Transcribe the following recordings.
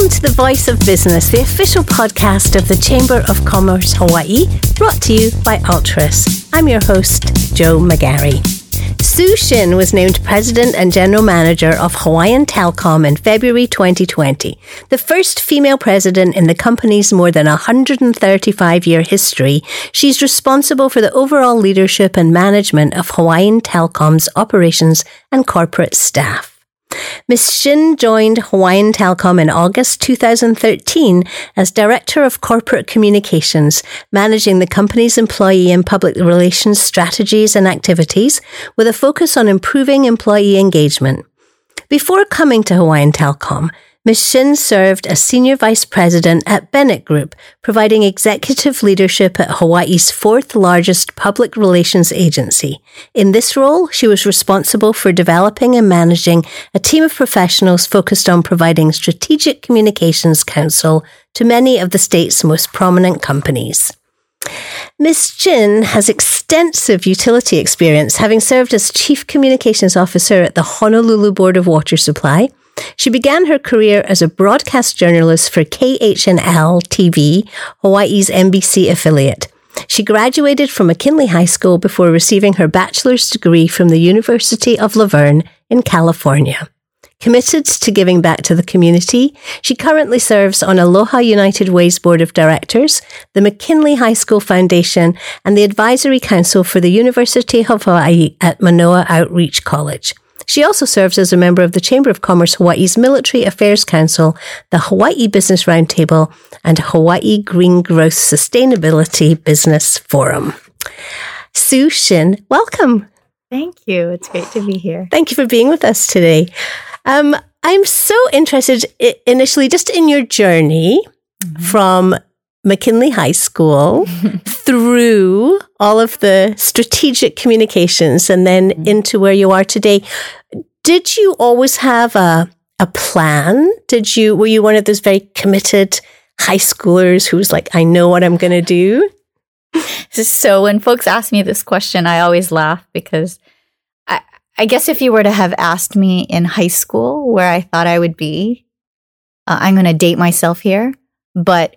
Welcome to the Voice of Business, the official podcast of the Chamber of Commerce Hawaii, brought to you by Altres. I'm your host, Jo McGarry. Sue Shin was named President and General Manager of Hawaiian Telcom in February 2020, the first female president in the company's more than 135 year history. She's responsible for the overall leadership and management of Hawaiian Telcom's operations and corporate staff. Ms. Shin joined Hawaiian Telcom in August 2013 as Director of Corporate Communications, managing the company's employee and public relations strategies and activities with a focus on improving employee engagement. Before coming to Hawaiian Telcom, Ms. Shin served as Senior Vice President at Bennett Group, providing executive leadership at Hawaii's fourth largest public relations agency. In this role, she was responsible for developing and managing a team of professionals focused on providing strategic communications counsel to many of the state's most prominent companies. Ms. Shin has extensive utility experience, having served as Chief Communications Officer at the Honolulu Board of Water Supply, she began her career as a broadcast journalist for KHNL TV, Hawaii's NBC affiliate. She graduated from McKinley High School before receiving her bachelor's degree from the University of La Verne in California. Committed to giving back to the community, she currently serves on Aloha United Way's Board of Directors, the McKinley High School Foundation, and the Advisory Council for the University of Hawaii at Manoa Outreach College. She also serves as a member of the Chamber of Commerce Hawaii's Military Affairs Council, the Hawaii Business Roundtable, and Hawaii Green Growth Sustainability Business Forum. Sue Shin, welcome. Thank you. It's great to be here. Thank you for being with us today. Um, I'm so interested initially just in your journey mm-hmm. from McKinley High School through all of the strategic communications and then mm-hmm. into where you are today. Did you always have a a plan? Did you were you one of those very committed high schoolers who's like, I know what I'm gonna do? so when folks ask me this question, I always laugh because I, I guess if you were to have asked me in high school where I thought I would be, uh, I'm going to date myself here, but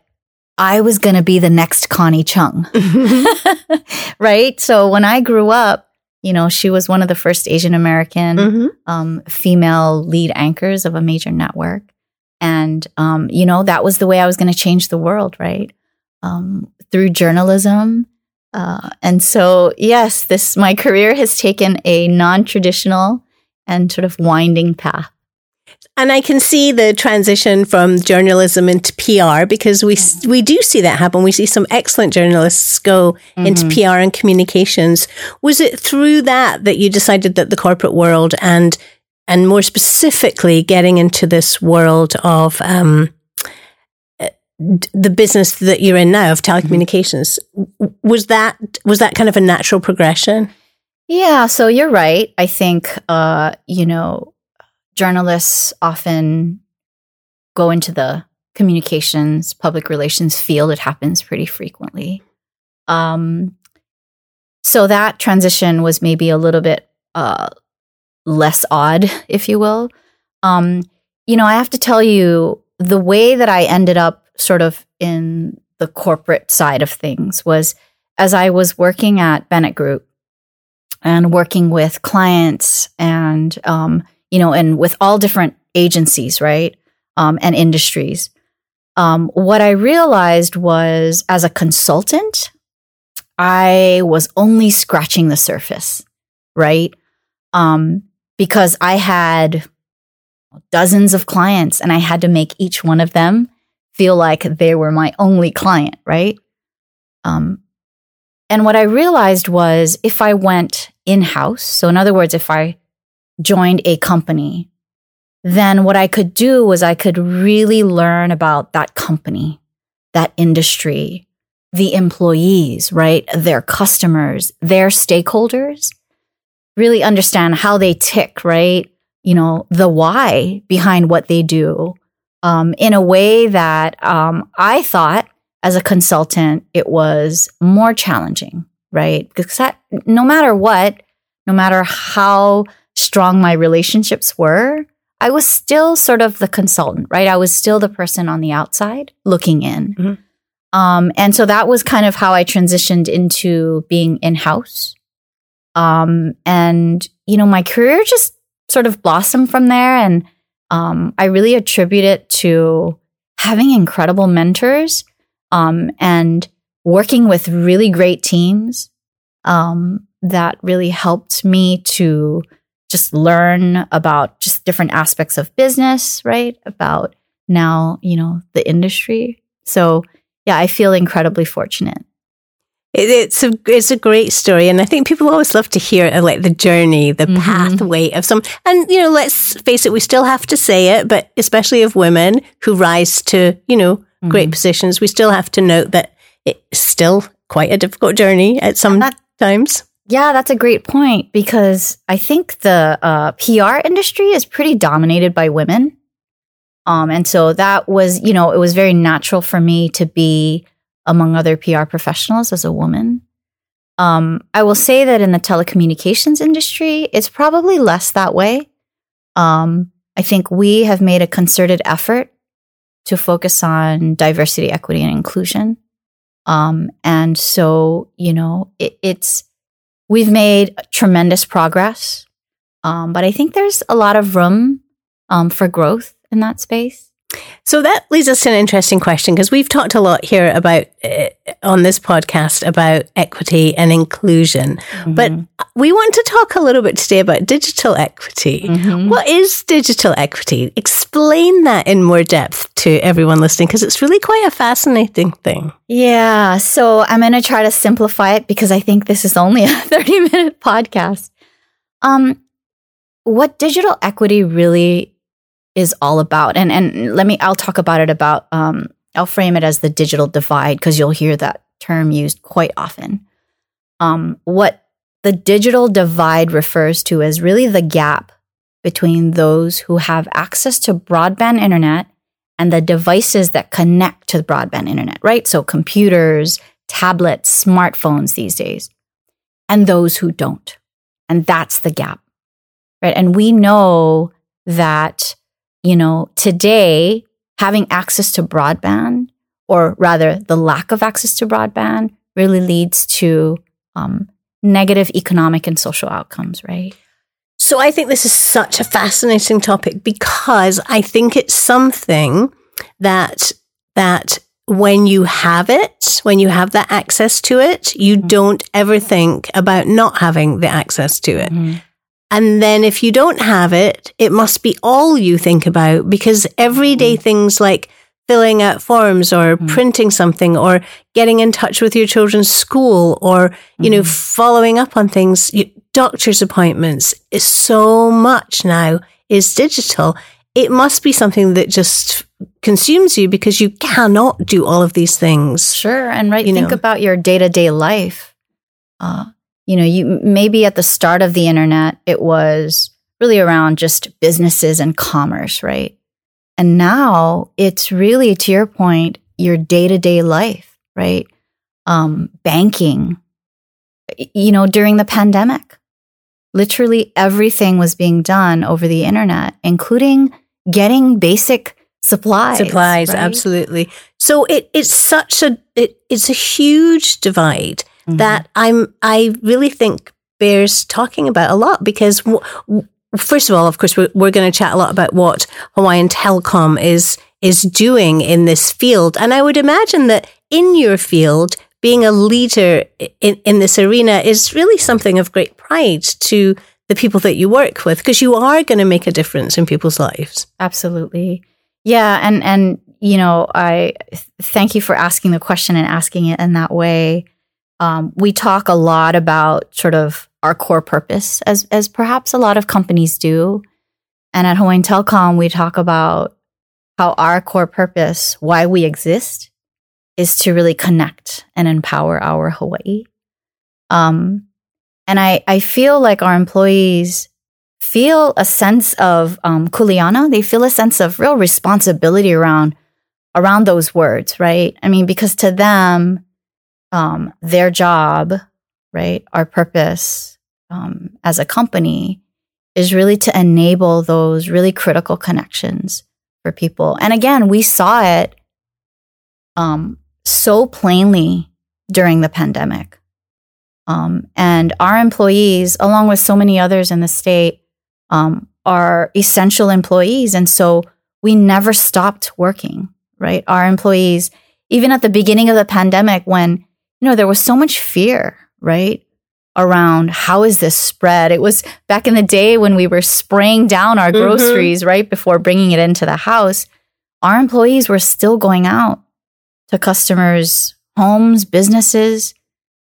I was going to be the next Connie Chung. right? So when I grew up, you know, she was one of the first Asian American mm-hmm. um, female lead anchors of a major network. And, um, you know, that was the way I was going to change the world, right? Um, through journalism. Uh, and so, yes, this, my career has taken a non traditional and sort of winding path. And I can see the transition from journalism into PR because we mm-hmm. we do see that happen. We see some excellent journalists go mm-hmm. into PR and communications. Was it through that that you decided that the corporate world and and more specifically getting into this world of um, the business that you're in now of telecommunications mm-hmm. was that was that kind of a natural progression? Yeah, so you're right. I think uh, you know journalists often go into the communications, public relations field. It happens pretty frequently. Um, so that transition was maybe a little bit uh, less odd, if you will. Um, you know, I have to tell you, the way that I ended up sort of in the corporate side of things was as I was working at Bennett Group and working with clients and um, you know, and with all different agencies, right? Um, and industries. Um, what I realized was as a consultant, I was only scratching the surface, right? Um, because I had dozens of clients and I had to make each one of them feel like they were my only client, right? Um, and what I realized was if I went in house, so in other words, if I joined a company, then what I could do was I could really learn about that company, that industry, the employees, right? Their customers, their stakeholders, really understand how they tick, right? You know, the why behind what they do um, in a way that um, I thought as a consultant it was more challenging, right? Because that, no matter what, no matter how strong my relationships were, I was still sort of the consultant, right? I was still the person on the outside looking in. Mhm. Um, and so that was kind of how I transitioned into being in house. Um, and, you know, my career just sort of blossomed from there. And um, I really attribute it to having incredible mentors um, and working with really great teams um, that really helped me to just learn about just different aspects of business, right? About now, you know, the industry. So, yeah, I feel incredibly fortunate. It, it's a it's a great story, and I think people always love to hear uh, like the journey, the Mhm. pathway of some. And you know, let's face it, we still have to say it, but especially of women who rise to you know great Mhm. positions, we still have to note that it's still quite a difficult journey at some That- times. Yeah, that's a great point because I think the uh, PR industry is pretty dominated by women. Um, and so that was, you know, it was very natural for me to be among other PR professionals as a woman. Um, I will say that in the telecommunications industry, it's probably less that way. Um, I think we have made a concerted effort to focus on diversity, equity, and inclusion. Um, and so, you know, it, it's, we've made tremendous progress. Um, but I think there's a lot of room um, for growth in that space. So that leads us to an interesting question because we've talked a lot here about uh, on this podcast about equity and inclusion, but Mhm. we want to talk a little bit today about digital equity. Mhm. What is digital equity? Explain that in more depth to everyone listening because it's really quite a fascinating thing. Yeah. So I'm going to try to simplify it because I think this is only a 30 minute podcast. Um, what digital equity really is all about, and, and let me, I'll talk about it about, um, I'll frame it as the digital divide because you'll hear that term used quite often. Um, what the digital divide refers to is really the gap between those who have access to broadband internet and the devices that connect to the broadband internet, right? So computers, tablets, smartphones these days, and those who don't. And that's the gap, right? And we know that, you know, today having access to broadband, or rather the lack of access to broadband, really leads to um, negative economic and social outcomes, right? So I think this is such a fascinating topic because I think it's something that that when you have it, when you have that access to it, you Mhm. don't ever think about not having the access to it. Mhm. And then if you don't have it, it must be all you think about because everyday things like filling out forms or Mhm. printing something or getting in touch with your children's school or, you know, Mhm. following up on things, you, doctor's appointments is so much now is digital. It must be something that just consumes you because you cannot do all of these things. Sure. And right, You think know. about your day to day life. Uh, you know, you maybe at the start of the internet, it was really around just businesses and commerce, right? And now it's really, to your point, your day to day life, right? Um, banking. You know, during the pandemic, literally everything was being done over the internet, including getting basic supplies. Supplies, right? absolutely. So it, it's such a it, it's a huge divide Mhm. that I'm I really think bears talking about a lot because w- w- first of all, of course, we're, we're going to chat a lot about what Hawaiian Telecom is is doing in this field, and I would imagine that in your field, being a leader in, in this arena is really something of great pride to the people that you work with because you are going to make a difference in people's lives. Absolutely. Yeah, and and you know, I th- thank you for asking the question and asking it in that way. Um, we talk a lot about sort of our core purpose, as as perhaps a lot of companies do. And at Hawaiian Telcom, we talk about how our core purpose, why we exist, is to really connect and empower our Hawaii. Um, and I I feel like our employees feel a sense of um, kuleana. They feel a sense of real responsibility around around those words, right? I mean, because to them, um, their job, right, our purpose um, as a company is really to enable those really critical connections for people. And again, we saw it um, so plainly during the pandemic. Um, and our employees, along with so many others in the state, um, are essential employees. And so we never stopped working, right? Our employees, even at the beginning of the pandemic, when, know, there was so much fear, right? Around how is this spread? It was back in the day when we were spraying down our mm-hmm. groceries mm-hmm. right before bringing it into the house. Our employees were still going out to customers' homes, businesses,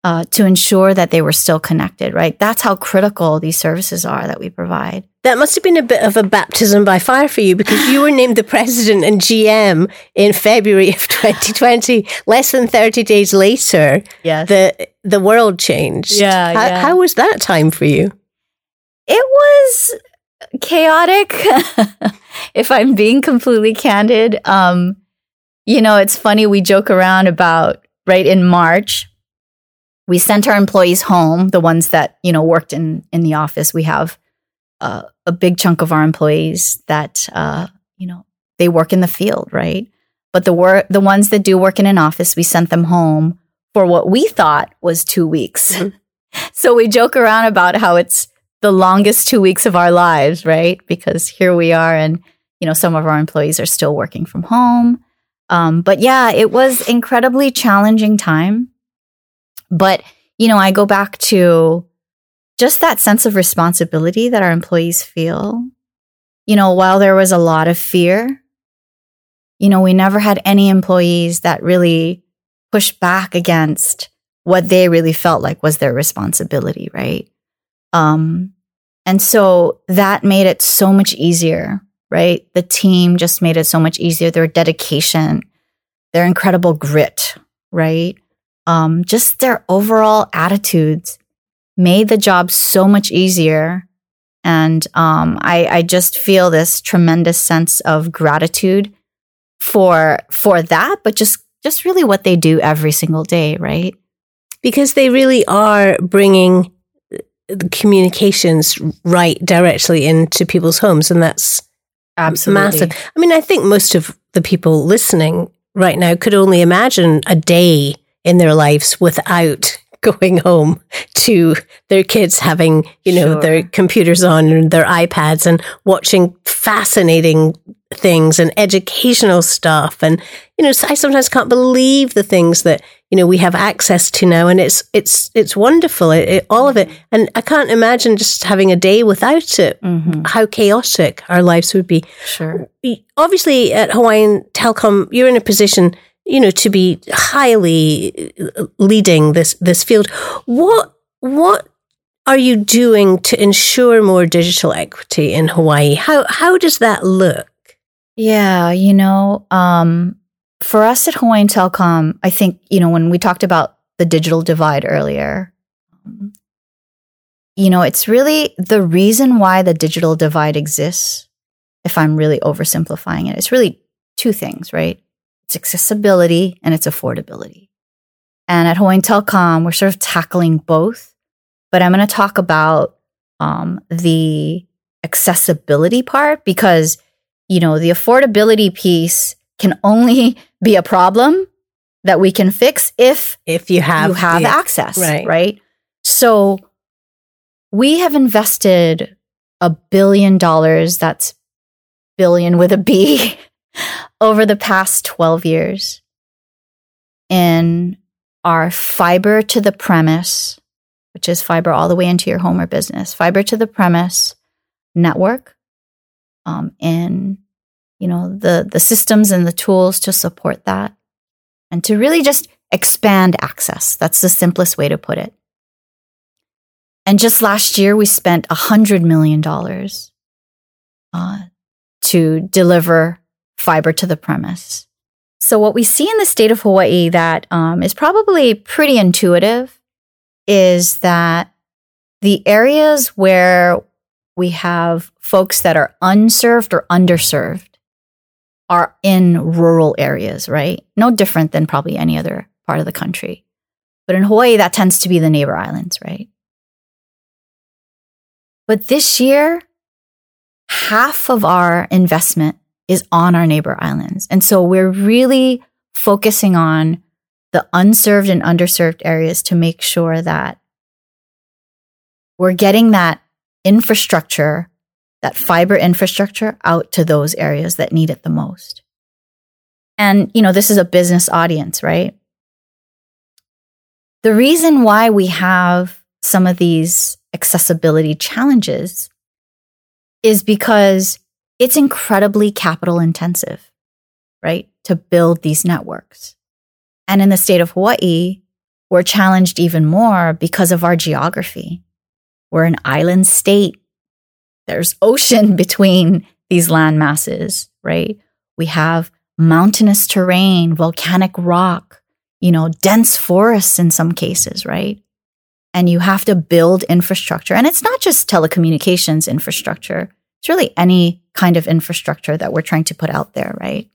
uh, to ensure that they were still connected, right? That's how critical these services are that we provide. That must have been a bit of a baptism by fire for you because you were named the president and GM in February of 2020. Less than 30 days later, yes. the the world changed. Yeah how, yeah. how was that time for you? It was chaotic, if I'm being completely candid. Um, you know, it's funny, we joke around about, right, in March, we sent our employees home, the ones that, you know, worked in, in the office. We have uh, a big chunk of our employees that, uh, you know, they work in the field, right? But the wor- the ones that do work in an office, we sent them home for what we thought was two weeks. Mm-hmm. so we joke around about how it's the longest two weeks of our lives, right? Because here we are, and you know, some of our employees are still working from home. Um, but yeah, it was incredibly challenging time. But, you know, I go back to just that sense of responsibility that our employees feel. You know, while there was a lot of fear, you know, we never had any employees that really pushed back against what they really felt like was their responsibility, right? Um, and so that made it so much easier, right? The team just made it so much easier. Their dedication, their incredible grit, right? Um, just their overall attitudes made the job so much easier. And um, I, I just feel this tremendous sense of gratitude for for that, but just just really what they do every single day, right? Because they really are bringing the communications right directly into people's homes, and that's absolutely massive. I mean, I think most of the people listening right now could only imagine a day in their lives without going home to their kids having, you know, sure. their computers on and their iPads and watching fascinating things and educational stuff. And, you know, I sometimes can't believe the things that, you know, we have access to now. And it's, it's, it's wonderful. It, it, all of it. And I can't imagine just having a day without it, mm-hmm. how chaotic our lives would be. Sure. Obviously at Hawaiian Telcom, you're in a position you know, to be highly leading this this field. What what are you doing to ensure more digital equity in Hawaii? How how does that look? Yeah, you know, um, for us at Hawaiian Telcom, I think you know when we talked about the digital divide earlier. Um, you know, it's really the reason why the digital divide exists. If I'm really oversimplifying it, it's really two things, right? It's accessibility and it's affordability. And at Hawaiian Telcom, we're sort of tackling both, but I'm going to talk about um, the accessibility part because, you know, the affordability piece can only be a problem that we can fix if if you have you have the, access, right. right? So we have invested a billion dollars. That's billion with a B over the past 12 years in our fiber to the premise, which is fiber all the way into your home or business, fiber to the premise network, um, in you know the the systems and the tools to support that, and to really just expand access. That's the simplest way to put it. And just last year, we spent a hundred million dollars uh, to deliver fiber to the premise. So, what we see in the state of Hawaii that um, is probably pretty intuitive is that the areas where we have folks that are unserved or underserved are in rural areas, right? No different than probably any other part of the country. But in Hawaii, that tends to be the neighbor islands, right? But this year, half of our investment is on our neighbor islands. And so we're really focusing on the unserved and underserved areas to make sure that we're getting that infrastructure, that fiber infrastructure out to those areas that need it the most. And, you know, this is a business audience, right? The reason why we have some of these accessibility challenges is because it's incredibly capital intensive, right? To build these networks. And in the state of Hawaii, we're challenged even more because of our geography. We're an island state. There's ocean between these land masses, right? We have mountainous terrain, volcanic rock, you know, dense forests in some cases, right? And you have to build infrastructure. And it's not just telecommunications infrastructure. It's really any kind of infrastructure that we're trying to put out there, right?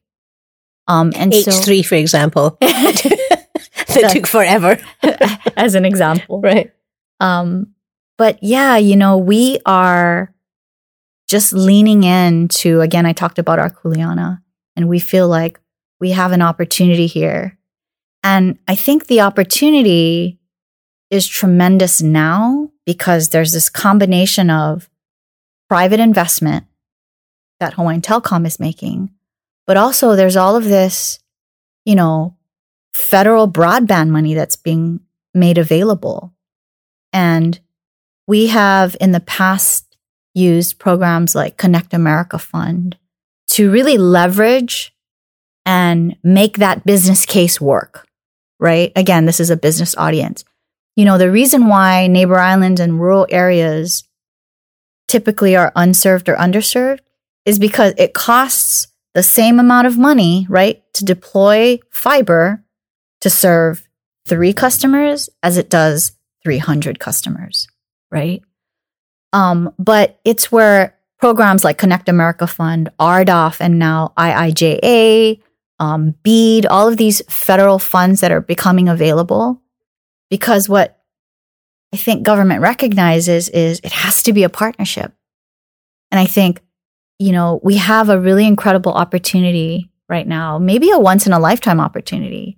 Um, and H3, so, for example, that took forever, as an example, right? Um, but yeah, you know, we are just leaning in to again. I talked about our Kuleana, and we feel like we have an opportunity here, and I think the opportunity is tremendous now because there's this combination of private investment that Hawaiian Telcom is making, but also there's all of this, you know, federal broadband money that's being made available. And we have in the past used programs like Connect America Fund to really leverage and make that business case work, right? Again, this is a business audience. You know, the reason why neighbor islands and rural areas typically are unserved or underserved is because it costs the same amount of money, right, to deploy fiber to serve three customers as it does 300 customers, right? Um, but it's where programs like Connect America Fund, RDOF, and now IIJA, um, BEAD, all of these federal funds that are becoming available. Because what I think government recognizes is it has to be a partnership. And I think, you know, we have a really incredible opportunity right now, maybe a once in a lifetime opportunity.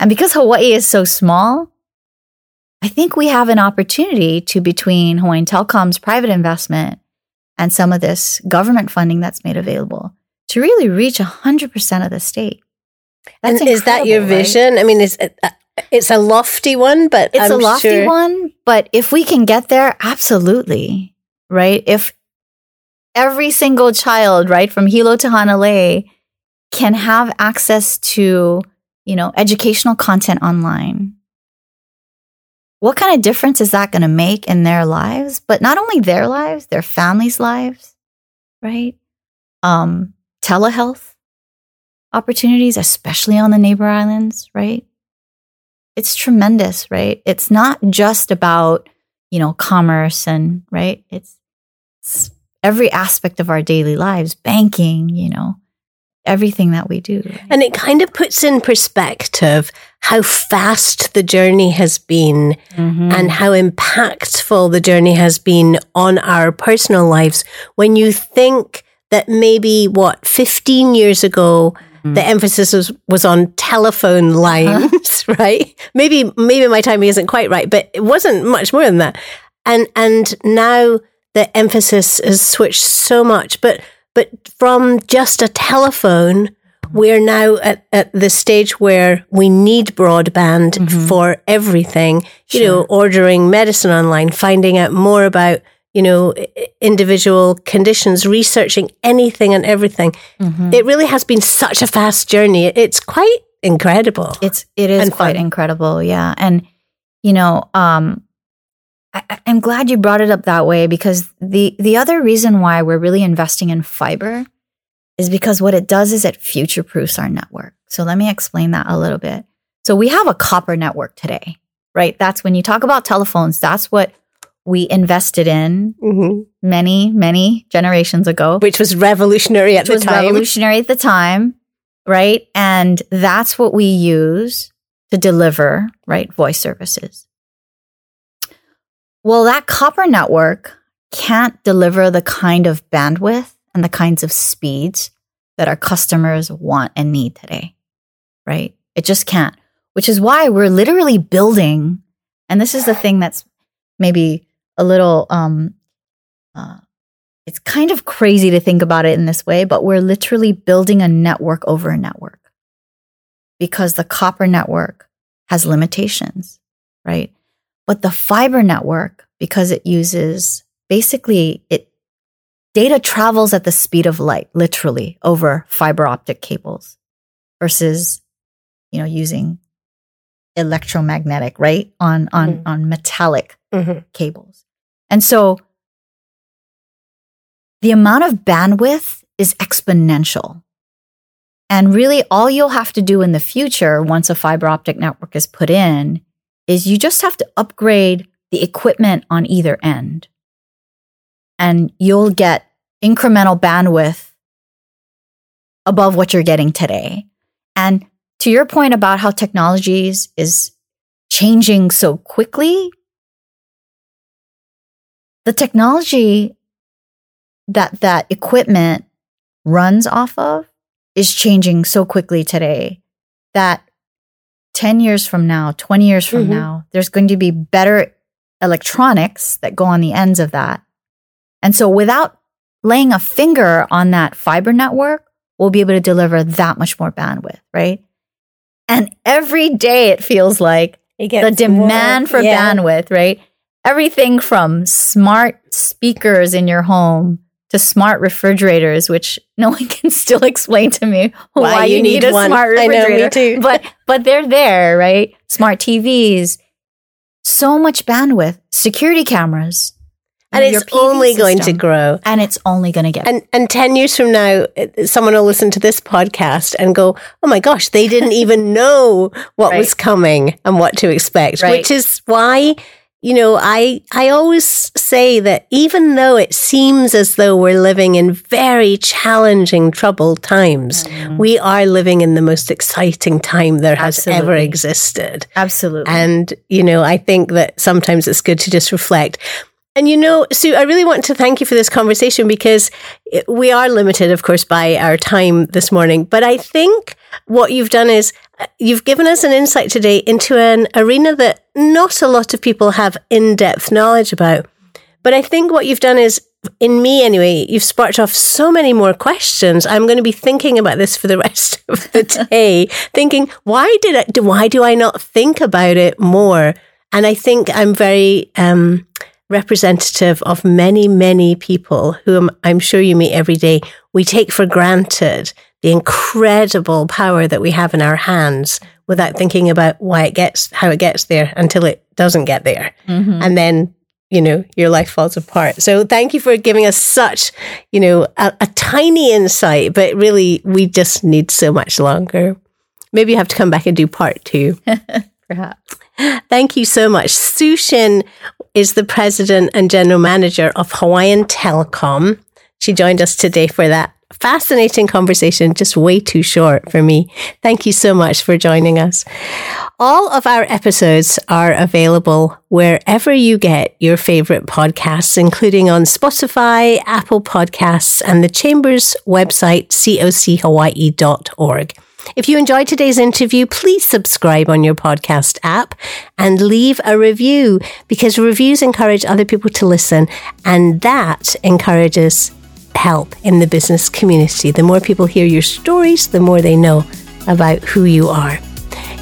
And because Hawaii is so small, I think we have an opportunity to, between Hawaiian Telcom's private investment and some of this government funding that's made available, to really reach 100% of the state. That's and is that your vision? Right? I mean, is it, uh, it's a lofty one, but it's I'm a lofty sure... one. But if we can get there, absolutely, right? If every single child, right, from Hilo to Hanalei, can have access to, you know, educational content online. What kind of difference is that going to make in their lives? But not only their lives, their families' lives, right? Um, telehealth opportunities, especially on the neighbor islands, right? it's tremendous, right? It's not just about, you know, commerce and, right? It's, it's every aspect of our daily lives, banking, you know, everything that we do. Right? And it kind of puts in perspective how fast the journey has been mm-hmm. and how impactful the journey has been on our personal lives when you think that maybe what 15 years ago the mm. emphasis was, was on telephone uh-huh. lines, uh-huh. right? Maybe maybe my timing isn't quite right, but it wasn't much more than that. And and now the emphasis has switched so much, but but from just a telephone, we're now at, at the stage where we need broadband mm-hmm. for everything. You sure. know, ordering medicine online, finding out more about you know, individual conditions, researching anything and everything. Mm-hmm. It really has been such a fast journey. It's quite incredible. It's it is quite fun. incredible, yeah. And you know, um, I, I'm glad you brought it up that way because the the other reason why we're really investing in fiber is because what it does is it future proofs our network. So let me explain that a little bit. So we have a copper network today, right? That's when you talk about telephones. That's what we invested in mm-hmm. many, many generations ago. Which was revolutionary at the time. revolutionary at the time, right? And that's what we use to deliver, right, voice services. Well, that copper network can't deliver the kind of bandwidth and the kinds of speeds that our customers want and need today, right? It just can't, which is why we're literally building. And this is the thing that's maybe a little, um, uh, it's kind of crazy to think about it in this way, but we're literally building a network over a network because the copper network has limitations, right? But the fiber network, because it uses basically it data travels at the speed of light, literally over fiber optic cables versus, you know, using electromagnetic, right? On, on, mm-hmm. on metallic mm-hmm. cables. And so the amount of bandwidth is exponential. And really, all you'll have to do in the future, once a fiber optic network is put in, is you just have to upgrade the equipment on either end. And you'll get incremental bandwidth above what you're getting today. And to your point about how technologies is changing so quickly, the technology that that equipment runs off of is changing so quickly today that 10 years from now, 20 years from mm-hmm. now, there's going to be better electronics that go on the ends of that. And so without laying a finger on that fiber network, we'll be able to deliver that much more bandwidth, right? And every day it feels like the demand more, for yeah. bandwidth, right? Everything from smart speakers in your home to smart refrigerators, which no one can still explain to me why, why you, need, need a one. smart refrigerator. Know, but but they're there, right? Smart TVs, so much bandwidth, security cameras. And it's only system, going to grow. And it's only going to get. And and 10 years from now, someone will listen to this podcast and go, oh my gosh, they didn't even know what right. was coming and what to expect, right. which is why you know, I, I always say that even though it seems as though we're living in very challenging, troubled times, mm-hmm. we are living in the most exciting time there has Absolutely. ever existed. Absolutely. And, you know, I think that sometimes it's good to just reflect. And you know, Sue, I really want to thank you for this conversation because we are limited, of course, by our time this morning. But I think what you've done is uh, you've given us an insight today into an arena that not a lot of people have in depth knowledge about. But I think what you've done is, in me anyway, you've sparked off so many more questions. I'm going to be thinking about this for the rest of the day, thinking, why did I, why do I not think about it more? And I think I'm very, um, representative of many, many people whom I'm sure you meet every day. We take for granted the incredible power that we have in our hands without thinking about why it gets, how it gets there until it doesn't get there. Mm-hmm. And then, you know, your life falls apart. So thank you for giving us such, you know, a, a tiny insight, but really we just need so much longer. Maybe you have to come back and do part two. Perhaps. Thank you so much. Sue Shin is the president and general manager of Hawaiian Telecom. She joined us today for that fascinating conversation, just way too short for me. Thank you so much for joining us. All of our episodes are available wherever you get your favorite podcasts, including on Spotify, Apple Podcasts, and the Chamber's website, cochawaii.org. If you enjoyed today's interview, please subscribe on your podcast app and leave a review because reviews encourage other people to listen and that encourages help in the business community. The more people hear your stories, the more they know about who you are.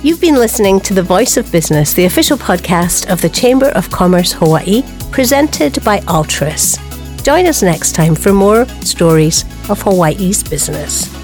You've been listening to The Voice of Business, the official podcast of the Chamber of Commerce Hawaii, presented by Altres. Join us next time for more stories of Hawaii's business.